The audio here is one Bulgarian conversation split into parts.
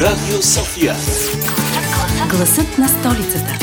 Радио София. Гласът на столицата.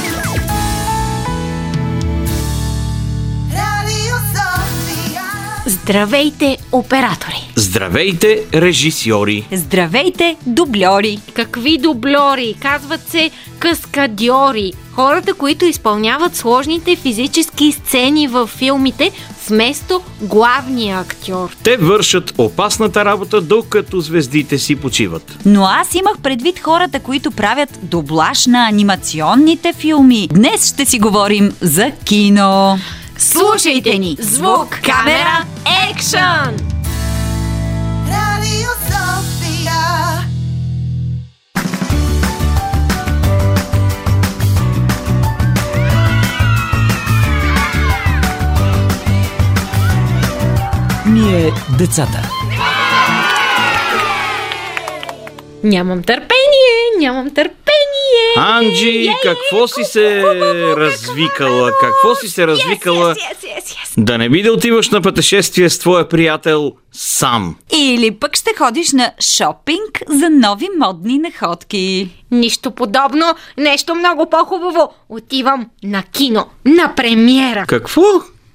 Здравейте, оператори! Здравейте, режисьори! Здравейте, дубльори! Какви дубльори? Казват се каскадьори. Хората, които изпълняват сложните физически сцени във филмите вместо главния актьор. Те вършат опасната работа, докато звездите си почиват. Но аз имах предвид хората, които правят дублаж на анимационните филми. Днес ще си говорим за кино. Слушайте ни! Звук, камера, екшън! Децата. Нямам търпение, нямам търпение. Анджи, какво си се развикала? Какво си се развикала? Да не би да отиваш на пътешествие с твоя приятел сам. Или пък ще ходиш на шопинг за нови модни находки. Нищо подобно, нещо много по-хубаво. Отивам на кино, на премиера. Какво?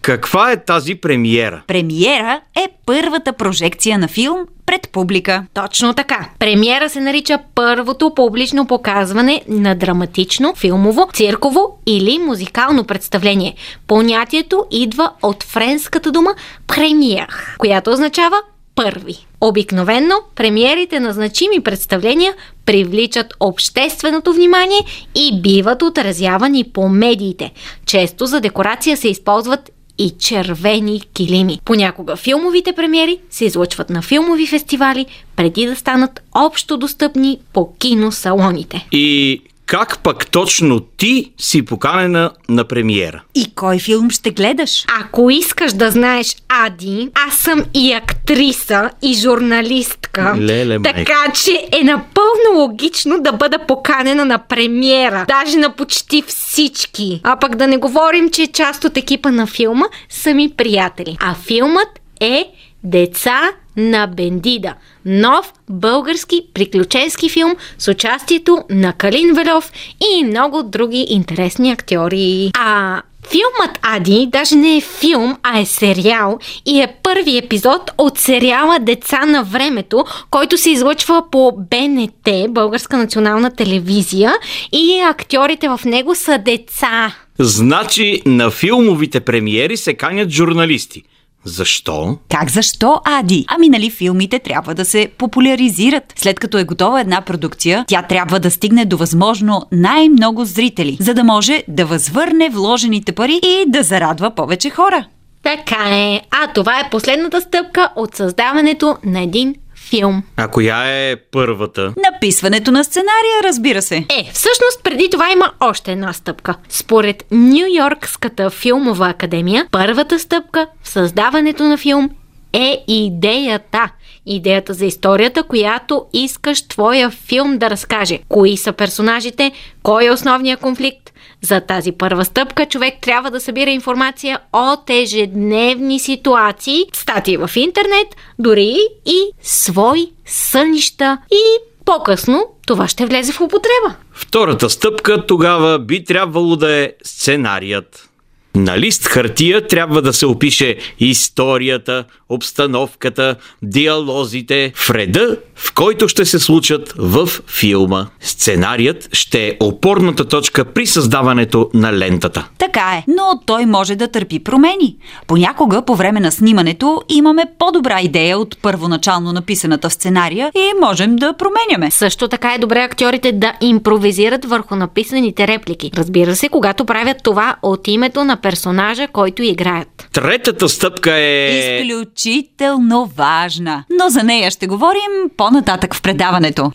Каква е тази премиера? Премиера е първата прожекция на филм пред публика. Точно така. Премиера се нарича първото публично показване на драматично, филмово, цирково или музикално представление. Понятието идва от френската дума премиер, която означава първи. Обикновенно премиерите на значими представления привличат общественото внимание и биват отразявани по медиите. Често за декорация се използват и червени килими. Понякога филмовите премиери се излъчват на филмови фестивали, преди да станат общо достъпни по киносалоните. И как пък точно ти си поканена на премиера? И кой филм ще гледаш? Ако искаш да знаеш, Ади, аз съм и актриса, и журналистка. Леле, майка. така че е напълно логично да бъда поканена на премиера. Даже на почти всички. А пък да не говорим, че част от екипа на филма са ми приятели. А филмът е Деца на Бендида. Нов български приключенски филм с участието на Калин Велев и много други интересни актьори. А Филмът Ади даже не е филм, а е сериал и е първи епизод от сериала Деца на времето, който се излъчва по БНТ, Българска национална телевизия и актьорите в него са деца. Значи на филмовите премиери се канят журналисти. Защо? Как защо, Ади? Ами нали филмите трябва да се популяризират. След като е готова една продукция, тя трябва да стигне до възможно най-много зрители, за да може да възвърне вложените пари и да зарадва повече хора. Така е. А това е последната стъпка от създаването на един филм. А коя е първата? Написването на сценария, разбира се. Е, всъщност преди това има още една стъпка. Според Нью Йоркската филмова академия, първата стъпка в създаването на филм е идеята. Идеята за историята, която искаш твоя филм да разкаже. Кои са персонажите, кой е основният конфликт. За тази първа стъпка човек трябва да събира информация от ежедневни ситуации, статии в интернет, дори и свои сънища и по-късно това ще влезе в употреба. Втората стъпка тогава би трябвало да е сценарият. На лист хартия трябва да се опише историята, обстановката, диалозите в реда, в който ще се случат в филма. Сценарият ще е опорната точка при създаването на лентата. Така е, но той може да търпи промени. Понякога по време на снимането имаме по-добра идея от първоначално написаната в сценария и можем да променяме. Също така е добре актьорите да импровизират върху написаните реплики. Разбира се, когато правят това от името на персонажа, който играят. Третата стъпка е... Изключително важна. Но за нея ще говорим по-нататък в предаването.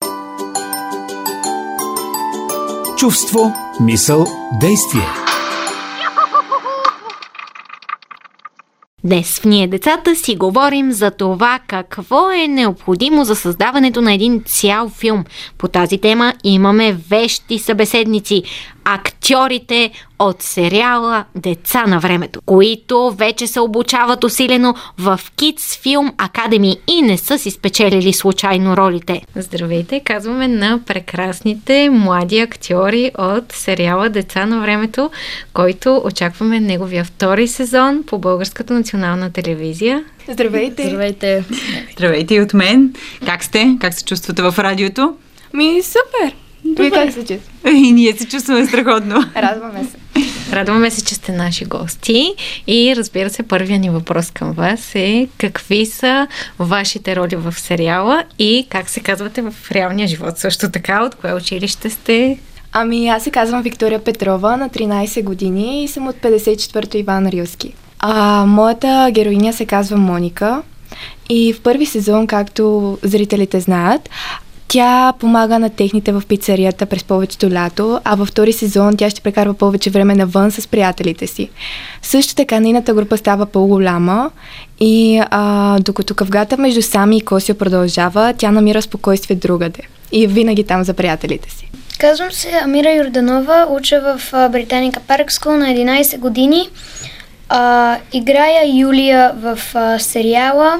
Чувство, мисъл, действие. Днес в Ние децата си говорим за това какво е необходимо за създаването на един цял филм. По тази тема имаме вещи събеседници, актьори, актьорите от сериала Деца на времето, които вече се обучават усилено в Kids Film Academy и не са си спечелили случайно ролите. Здравейте, казваме на прекрасните млади актьори от сериала Деца на времето, който очакваме неговия втори сезон по Българската национална телевизия. Здравейте! Здравейте! Здравейте и от мен. Как сте? Как се чувствате в радиото? Ми, супер! Вие как се чувствате? И ние се чувстваме страхотно. Радваме се. Радваме се, че сте наши гости и разбира се, първият ни въпрос към вас е какви са вашите роли в сериала и как се казвате в реалния живот също така, от кое училище сте? Ами, аз се казвам Виктория Петрова, на 13 години и съм от 54-то Иван Рилски. А, моята героиня се казва Моника и в първи сезон, както зрителите знаят, тя помага на техните в пицарията през повечето лято, а във втори сезон тя ще прекарва повече време навън с приятелите си. Също така нейната група става по-голяма и а, докато къвгата между Сами и Косио продължава, тя намира спокойствие другаде и е винаги там за приятелите си. Казвам се Амира Йорданова, уча в Британика Парк Скул на 11 години. А, играя Юлия в а, сериала.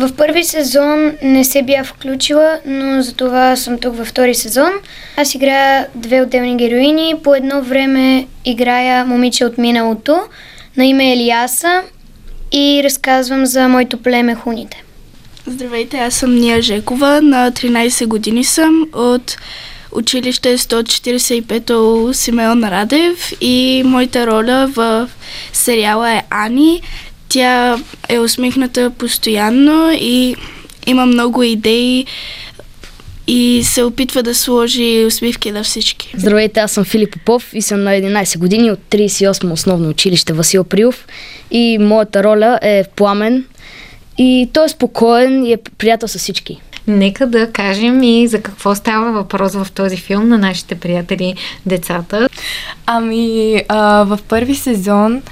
В първи сезон не се бях включила, но за това съм тук във втори сезон. Аз играя две отделни героини. По едно време играя момиче от миналото на име Елиаса и разказвам за моето племе хуните. Здравейте, аз съм Ния Жекова, на 13 години съм от училище 145 Симеон Радев и моята роля в сериала е Ани. Тя е усмихната постоянно и има много идеи и се опитва да сложи усмивки на всички. Здравейте, аз съм Филип Попов и съм на 11 години от 38 основно училище Васил Приов и моята роля е Пламен и той е спокоен и е приятел с всички. Нека да кажем и за какво става въпрос в този филм на нашите приятели децата. Ами, а, в първи сезон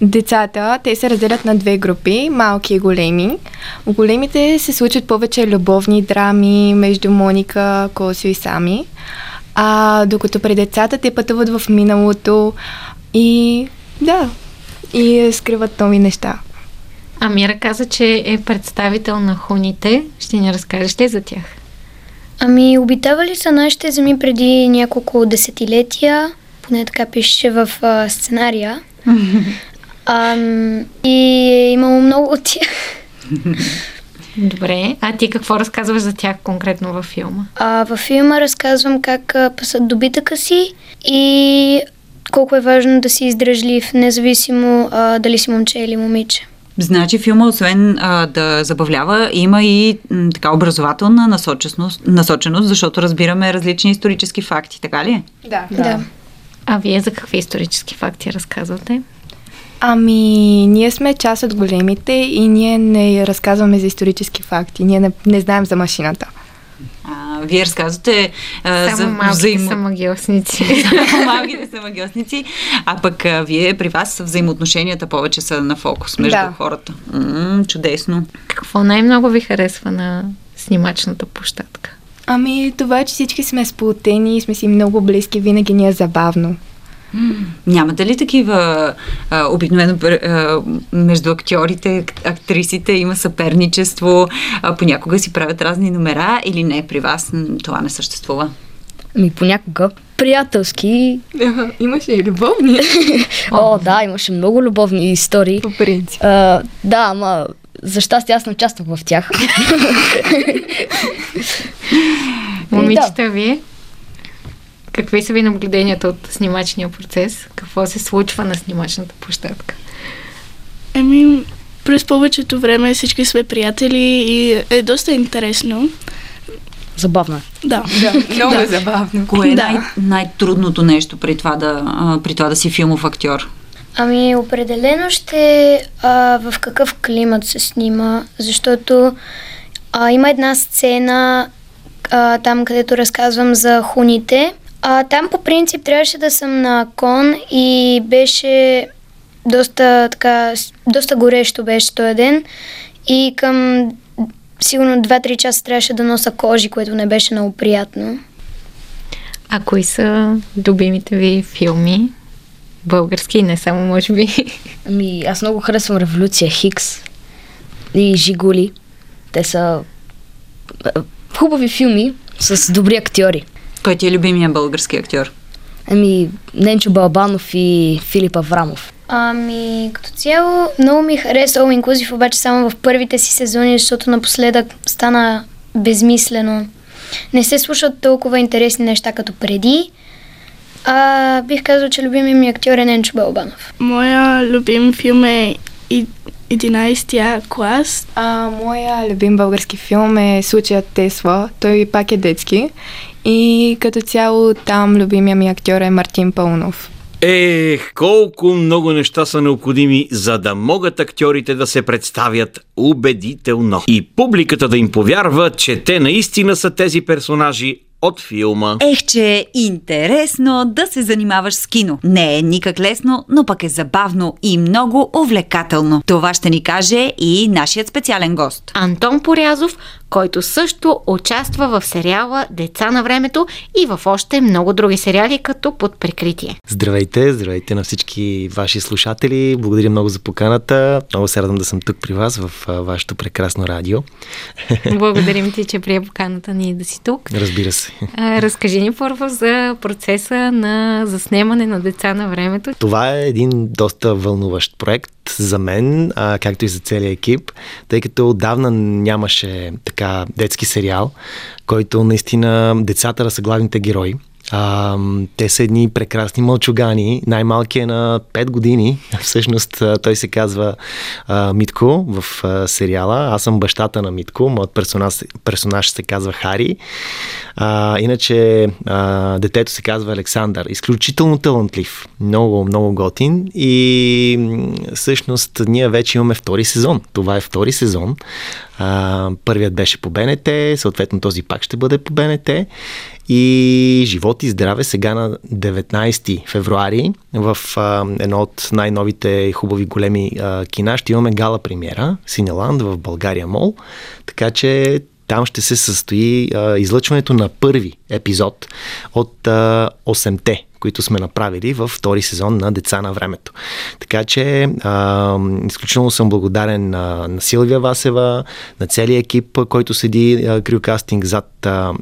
децата, те се разделят на две групи, малки и големи. В големите се случват повече любовни драми между Моника, Косио и Сами. А докато при децата те пътуват в миналото и да, и скриват нови неща. Амира каза, че е представител на хуните. Ще ни разкажеш ли за тях? Ами, обитавали са нашите земи преди няколко десетилетия, поне така пише в а, сценария. Ам, и е имало много от тях. Добре. А ти какво разказваш за тях конкретно във филма? А, във филма разказвам как а, пасат добитъка си и колко е важно да си издръжлив, независимо а, дали си момче или момиче. Значи филма, освен а, да забавлява, има и м, така образователна насоченост, насоченост, защото разбираме различни исторически факти, така ли е? Да. Да. А вие за какви исторически факти разказвате? Ами, ние сме част от големите и ние не разказваме за исторически факти. Ние не, не знаем за машината. А, вие разказвате а, Само за малките взаимо... са магиосници. Само малките са магиосници, а пък а, вие при вас взаимоотношенията повече са на фокус между Да. хората. М, чудесно. какво най-много ви харесва на снимачната площадка? Ами, това, че всички сме сплотени и сме си много близки, винаги ни е забавно. Нямате ли такива а, обикновено а, между актьорите, ак- актрисите има съперничество, а, понякога си правят разни номера или не при вас това не съществува? Ми понякога приятелски. Имаше и любовни. О, да, имаше много любовни истории. По принцип. А, да, ама за щастие аз не участвах в тях. Момичета, вие? Какви са ви наблюденията от снимачния процес? Какво се случва на снимачната площадка? Еми, през повечето време всички сме приятели и е доста интересно. Забавно е. Да. Много е забавно. Кое е Да. най- най-трудното нещо при това, да, при това да си филмов актьор? Ами, определено ще а, в какъв климат се снима, защото а, има една сцена а, там, където разказвам за хуните. А, там по принцип трябваше да съм на кон и беше доста така, доста горещо беше този ден и към сигурно 2-3 часа трябваше да носа кожи, което не беше много приятно. А кои са любимите ви филми? Български и не само, може би. Ами, аз много харесвам Революция Хикс и Жигули. Те са хубави филми с добри актьори. Кой ти е любимия български актьор? Ами, Ненчо Балбанов и Филип Аврамов. Ами, като цяло, много ми хареса All Inclusive, обаче само в първите си сезони, защото напоследък стана безмислено. Не се слушат толкова интересни неща като преди. А бих казал, че любимият ми актьор е Ненчо Балбанов. Моя любим филм е и- 11-я клас. А, моя любим български филм е Случаят Тесла. Той пак е детски. И като цяло там любимия ми актьор е Мартин Пълнов. Ех, колко много неща са необходими, за да могат актьорите да се представят убедително. И публиката да им повярва, че те наистина са тези персонажи от филма. Ех, че е интересно да се занимаваш с кино. Не е никак лесно, но пък е забавно и много увлекателно. Това ще ни каже и нашият специален гост. Антон Порязов, който също участва в сериала Деца на времето и в още много други сериали, като под прикритие. Здравейте, здравейте на всички ваши слушатели. Благодаря много за поканата. Много се радвам да съм тук при вас в вашето прекрасно радио. Благодарим ти, че прие поканата ни да си тук. Разбира се. Разкажи ни първо за процеса на заснемане на Деца на времето. Това е един доста вълнуващ проект за мен, а, както и за целия екип, тъй като отдавна нямаше така детски сериал, който наистина децата са главните герои. А, те са едни прекрасни мълчугани. Най-малкият е на 5 години. Всъщност той се казва а, Митко в а, сериала. Аз съм бащата на Митко. Моят персонаж, персонаж се казва Хари. А, иначе а, детето се казва Александър. Изключително талантлив. Много, много готин. И всъщност ние вече имаме втори сезон. Това е втори сезон. А, първият беше по БНТ, съответно този пак ще бъде по БНТ. И живот и здраве сега на 19 февруари в а, едно от най-новите хубави големи а, кина ще имаме гала премиера Синеланд в България Мол. Така че там ще се състои а, излъчването на първи епизод от а, 8-те, които сме направили във втори сезон на Деца на времето. Така че а, изключително съм благодарен на, на Силвия Васева, на целия екип, който седи а, крюкастинг зад а,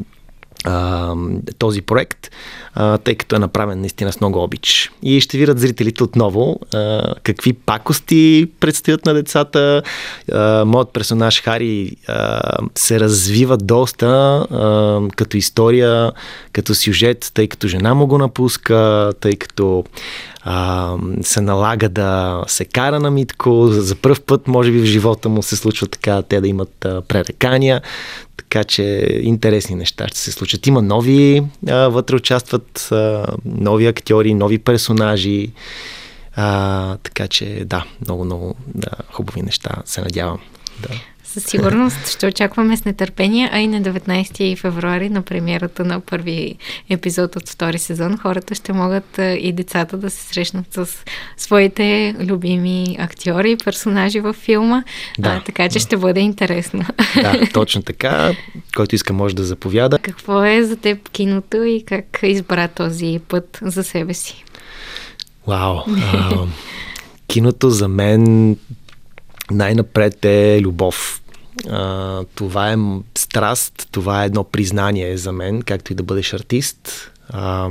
този проект, тъй като е направен наистина с много обич. И ще видят зрителите отново какви пакости предстоят на децата. Моят персонаж Хари се развива доста като история, като сюжет, тъй като жена му го напуска, тъй като а, се налага да се кара на Митко. За, за първ път, може би, в живота му се случва така, те да имат а, пререкания. Така че интересни неща ще се случат. Има нови, а, вътре участват а, нови актьори, нови персонажи. А, така че да, много, много да, хубави неща се надявам. Да. Със сигурност ще очакваме с нетърпение, а и на 19 февруари на премиерата на първи епизод от втори сезон хората ще могат и децата да се срещнат с своите любими актьори и персонажи във филма, Да, а, така че да. ще бъде интересно. да, точно така. Който иска може да заповяда. Какво е за теб киното и как избра този път за себе си? Вау! А, киното за мен най-напред е любов. А, това е страст, това е едно признание за мен, както и да бъдеш артист. А,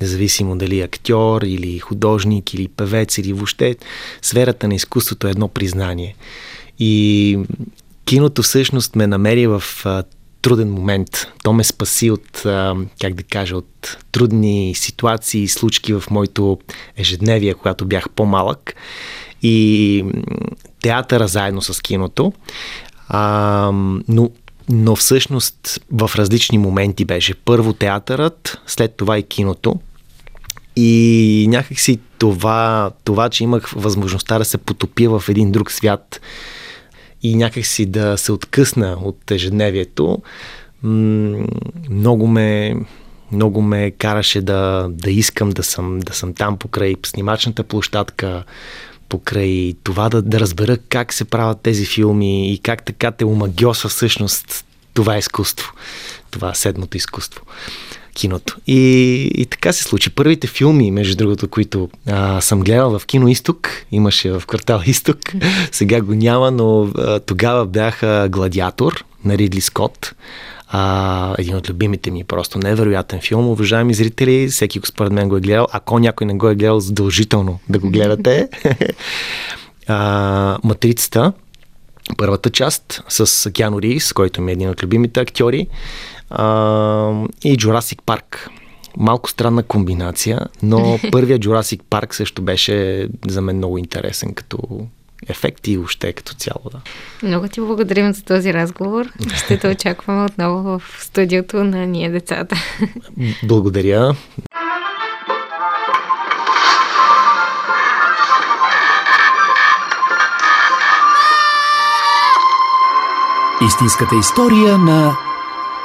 независимо дали актьор или художник или певец или въобще сферата на изкуството е едно признание. И киното всъщност ме намери в а, труден момент. То ме спаси от, а, как да кажа, от трудни ситуации и случки в моето ежедневие, когато бях по-малък. И театъра заедно с киното. А, но но всъщност в различни моменти беше. Първо театърът, след това и киното. И някакси това, това, че имах възможността да се потопя в един друг свят и някакси да се откъсна от ежедневието, много ме, много ме караше да, да искам да съм, да съм там покрай снимачната площадка, покрай това да, да разбера как се правят тези филми и как така те омагиосва всъщност това изкуство, това седмото изкуство. киното. И, и така се случи. Първите филми, между другото, които а, съм гледал в Кино Изток, имаше в квартал Изток, сега го няма, но а, тогава бяха Гладиатор на Ридли Скотт. А, един от любимите ми, просто невероятен филм. Уважаеми зрители, всеки според мен го е гледал. Ако някой не го е гледал, задължително да го гледате. а, Матрицата, първата част с Киано Ривз, който ми е един от любимите актьори а, и Jurassic Парк. Малко странна комбинация, но първият Jurassic Парк също беше за мен много интересен като ефект и въобще като цяло. Да. Много ти благодарим за този разговор. Ще те очакваме отново в студиото на Ние децата. Благодаря. Истинската история на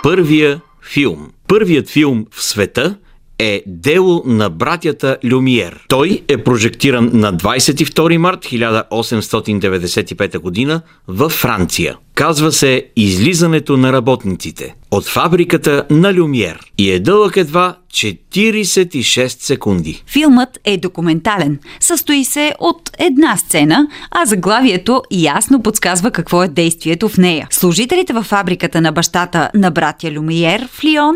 Първия филм. Първият филм в света е дело на братята Люмиер. Той е прожектиран на 22 март 1895 година във Франция. Казва се Излизането на работниците от фабриката на Люмиер и е дълъг едва 46 секунди. Филмът е документален. Състои се от една сцена, а заглавието ясно подсказва какво е действието в нея. Служителите във фабриката на бащата на братя Люмиер в Лион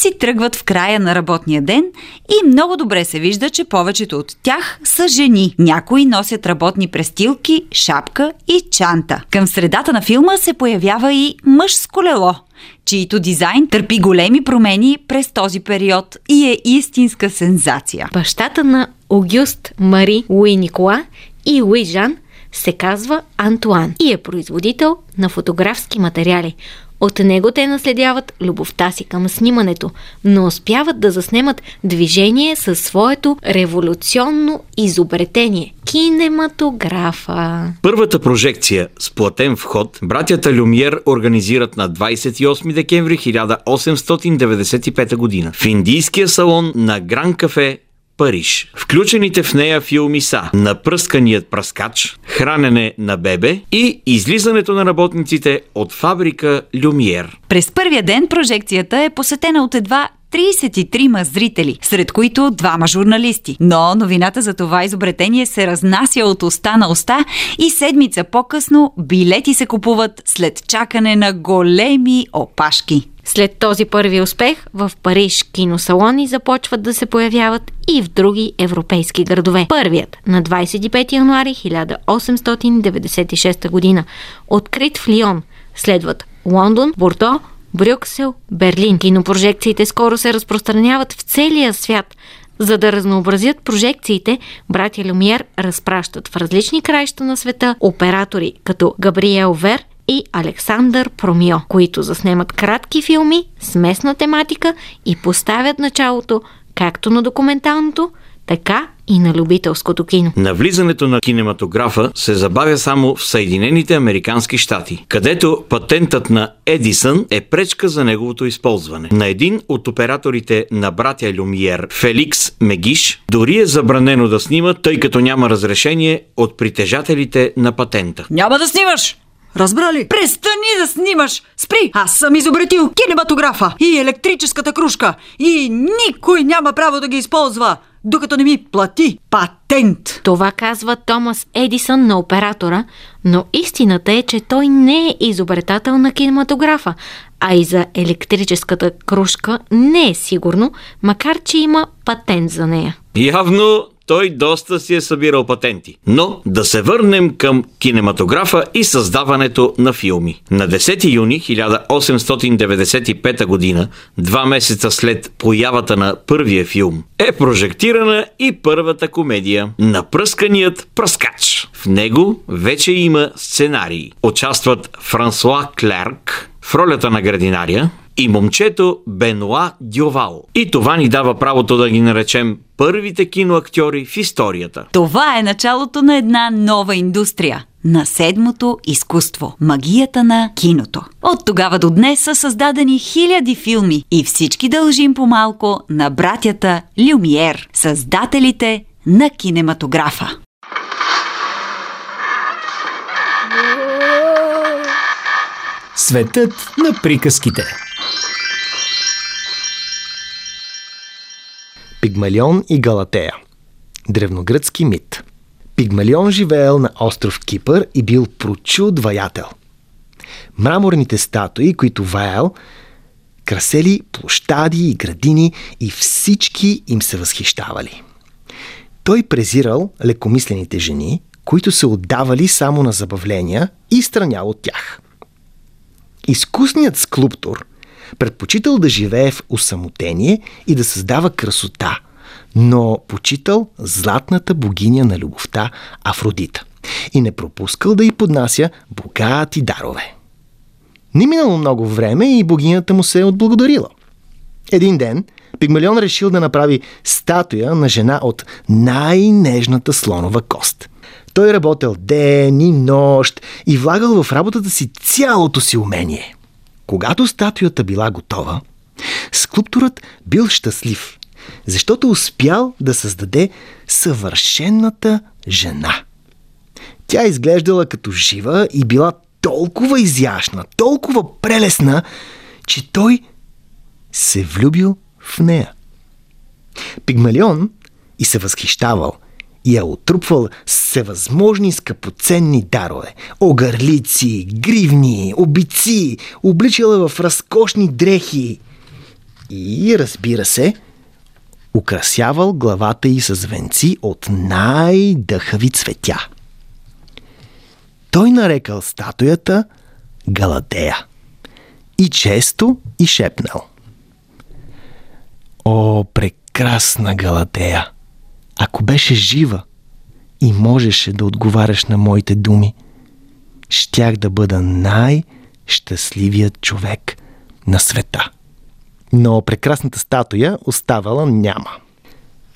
си тръгват в края на работния ден и много добре се вижда, че повечето от тях са жени. Някои носят работни престилки, шапка и чанта. Към средата на филма се появява и мъж с колело, чието дизайн търпи големи промени през този период и е истинска сензация. Бащата на Огюст Мари Луи Никола и Луи Жан се казва Антуан и е производител на фотографски материали. От него те наследяват любовта си към снимането, но успяват да заснемат движение със своето революционно изобретение – кинематографа. Първата прожекция с платен вход братята Люмиер организират на 28 декември 1895 година в индийския салон на Гран Кафе Париж. Включените в нея филми са Напръсканият пръскач, Хранене на бебе и Излизането на работниците от фабрика Люмиер. През първия ден прожекцията е посетена от едва 33 зрители, сред които двама журналисти. Но новината за това изобретение се разнася от уста на уста и седмица по-късно билети се купуват след чакане на големи опашки. След този първи успех в Париж киносалони започват да се появяват и в други европейски градове. Първият на 25 януари 1896 година, открит в Лион, следват Лондон, Бордо, Брюксел, Берлин. Кинопрожекциите скоро се разпространяват в целия свят. За да разнообразят прожекциите, братя Люмиер разпращат в различни краища на света оператори като Габриел Вер и Александър Промио, които заснемат кратки филми с местна тематика и поставят началото както на документалното, така и на любителското кино. Навлизането на кинематографа се забавя само в Съединените Американски щати, където патентът на Едисън е пречка за неговото използване. На един от операторите на братя Люмиер, Феликс Мегиш, дори е забранено да снима, тъй като няма разрешение от притежателите на патента. Няма да снимаш! Разбрали? Престани да снимаш! Спри! Аз съм изобретил кинематографа и електрическата кружка и никой няма право да ги използва, докато не ми плати патент. Това казва Томас Едисън на оператора, но истината е, че той не е изобретател на кинематографа, а и за електрическата кружка не е сигурно, макар че има патент за нея. Явно той доста си е събирал патенти. Но да се върнем към кинематографа и създаването на филми. На 10 юни 1895 година, два месеца след появата на първия филм, е прожектирана и първата комедия Напръсканият пръскач. В него вече има сценарии. Участват Франсуа Клерк в ролята на градинаря, и момчето Бенуа Дювал. И това ни дава правото да ги наречем първите киноактьори в историята. Това е началото на една нова индустрия на седмото изкуство – магията на киното. От тогава до днес са създадени хиляди филми и всички дължим по малко на братята Люмиер, създателите на кинематографа. Светът на приказките. Пигмалион и Галатея. Древногръцки мит. Пигмалион живеел на остров Кипър и бил прочуд ваятел. Мраморните статуи, които ваял, красели площади и градини и всички им се възхищавали. Той презирал лекомислените жени, които се отдавали само на забавления и странял от тях. Изкусният скулптор предпочитал да живее в усамотение и да създава красота, но почитал златната богиня на любовта Афродита и не пропускал да й поднася богати дарове. Не минало много време и богинята му се е отблагодарила. Един ден Пигмалион решил да направи статуя на жена от най-нежната слонова кост. Той работел ден и нощ и влагал в работата си цялото си умение. Когато статуята била готова, скулпторът бил щастлив, защото успял да създаде съвършенната жена. Тя изглеждала като жива и била толкова изящна, толкова прелесна, че той се влюбил в нея. Пигмалион и се възхищавал и я отрупвал с всевъзможни скъпоценни дарове. Огърлици, гривни, обици, обличала в разкошни дрехи. И, разбира се, украсявал главата й с венци от най-дъхави цветя. Той нарекал статуята Галадея и често и шепнал. О, прекрасна Галатея! Ако беше жива и можеше да отговаряш на моите думи, щях да бъда най-щастливият човек на света. Но прекрасната статуя оставала няма.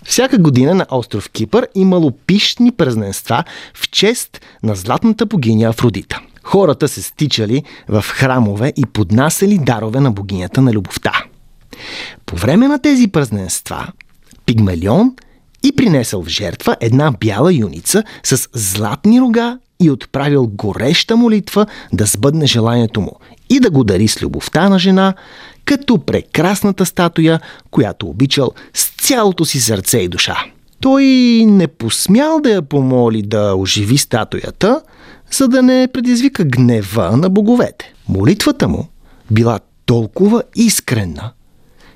Всяка година на остров Кипър имало пишни празненства в чест на златната богиня Афродита. Хората се стичали в храмове и поднасяли дарове на богинята на любовта. По време на тези празненства Пигмалион и принесъл в жертва една бяла юница с златни рога и отправил гореща молитва да сбъдне желанието му и да го дари с любовта на жена, като прекрасната статуя, която обичал с цялото си сърце и душа. Той не посмял да я помоли да оживи статуята, за да не предизвика гнева на боговете. Молитвата му била толкова искрена,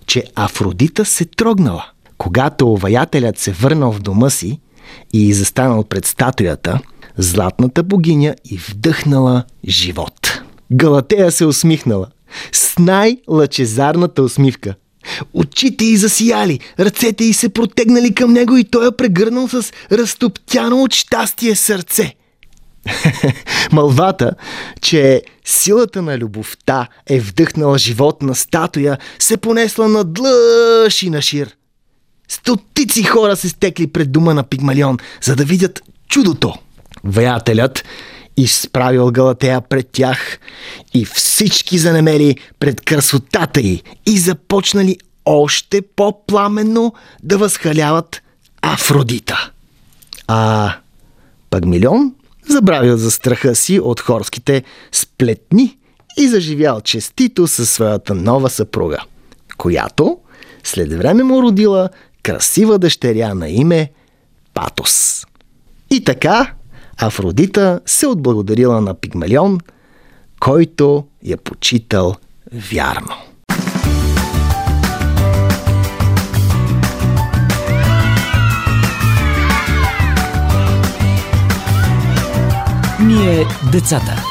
че Афродита се трогнала. Когато ваятелят се върнал в дома си и застанал пред статуята, златната богиня и вдъхнала живот. Галатея се усмихнала с най-лъчезарната усмивка. Очите й засияли, ръцете й се протегнали към него и той я прегърнал с разтоптяно от щастие сърце. Малвата, че силата на любовта е вдъхнала живот на статуя, се понесла на длъж и на шир. Стотици хора се стекли пред дома на Пигмалион, за да видят чудото. Ваятелят изправил Галатея пред тях и всички занемели пред красотата й и започнали още по-пламенно да възхаляват Афродита. А Пагмилион забравил за страха си от хорските сплетни и заживял честито със своята нова съпруга, която след време му родила красива дъщеря на име Патос. И така Афродита се отблагодарила на Пигмалион, който я почитал вярно. Ние децата.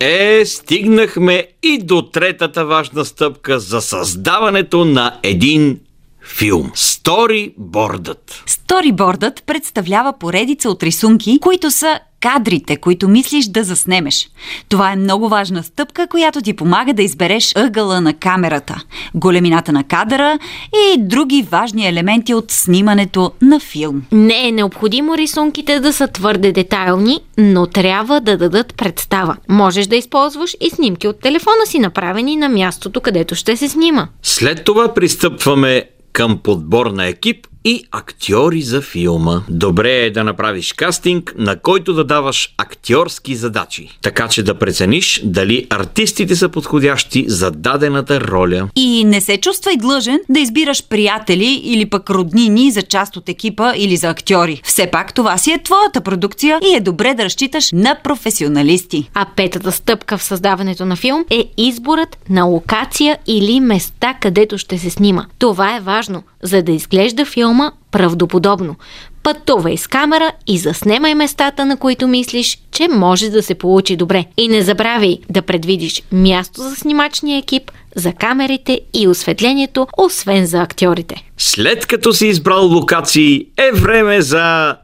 Е, стигнахме и до третата важна стъпка за създаването на един филм. Сторибордът. Сторибордът представлява поредица от рисунки, които са кадрите, които мислиш да заснемеш. Това е много важна стъпка, която ти помага да избереш ъгъла на камерата, големината на кадъра и други важни елементи от снимането на филм. Не е необходимо рисунките да са твърде детайлни, но трябва да дадат представа. Можеш да използваш и снимки от телефона си, направени на мястото, където ще се снима. След това пристъпваме към подбор на екип, и актьори за филма. Добре е да направиш кастинг, на който да даваш актьорски задачи, така че да прецениш дали артистите са подходящи за дадената роля. И не се чувствай длъжен да избираш приятели или пък роднини за част от екипа или за актьори. Все пак това си е твоята продукция и е добре да разчиташ на професионалисти. А петата стъпка в създаването на филм е изборът на локация или места, където ще се снима. Това е важно, за да изглежда филма правдоподобно. Пътувай с камера и заснемай местата, на които мислиш, че може да се получи добре. И не забравяй да предвидиш място за снимачния екип, за камерите и осветлението, освен за актьорите. След като си избрал локации, е време за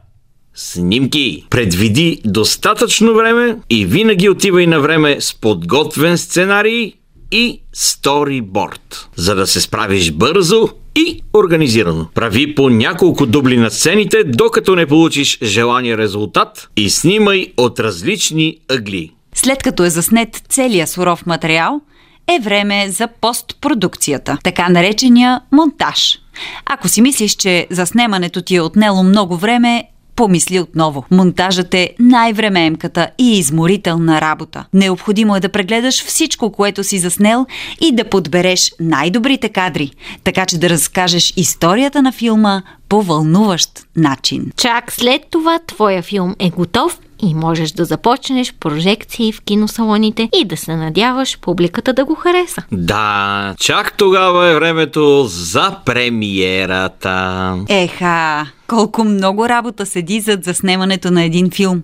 снимки. Предвиди достатъчно време и винаги отивай на време с подготвен сценарий и сториборд, за да се справиш бързо и организирано. Прави по няколко дубли на сцените, докато не получиш желания резултат и снимай от различни ъгли. След като е заснет целият суров материал, е време за постпродукцията, така наречения монтаж. Ако си мислиш, че заснемането ти е отнело много време, помисли отново. Монтажът е най-времеемката и изморителна работа. Необходимо е да прегледаш всичко, което си заснел и да подбереш най-добрите кадри, така че да разкажеш историята на филма по вълнуващ начин. Чак след това твоя филм е готов и можеш да започнеш прожекции в киносалоните и да се надяваш публиката да го хареса. Да, чак тогава е времето за премиерата. Еха, колко много работа седи зад заснемането на един филм.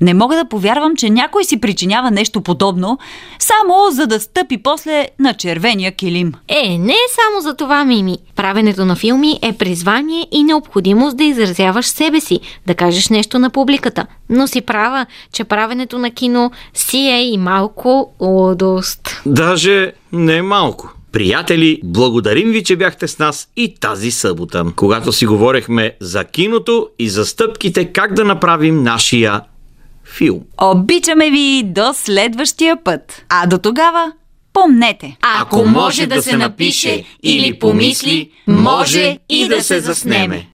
Не мога да повярвам, че някой си причинява нещо подобно, само за да стъпи после на червения килим. Е, не е само за това, Мими. Правенето на филми е призвание и необходимост да изразяваш себе си, да кажеш нещо на публиката. Но си права, че правенето на кино си е и малко лудост. Даже не малко. Приятели, благодарим ви, че бяхте с нас и тази събота, когато си говорехме за киното и за стъпките как да направим нашия филм. Обичаме ви до следващия път. А до тогава, помнете. Ако може да се напише или помисли, може и да се заснеме.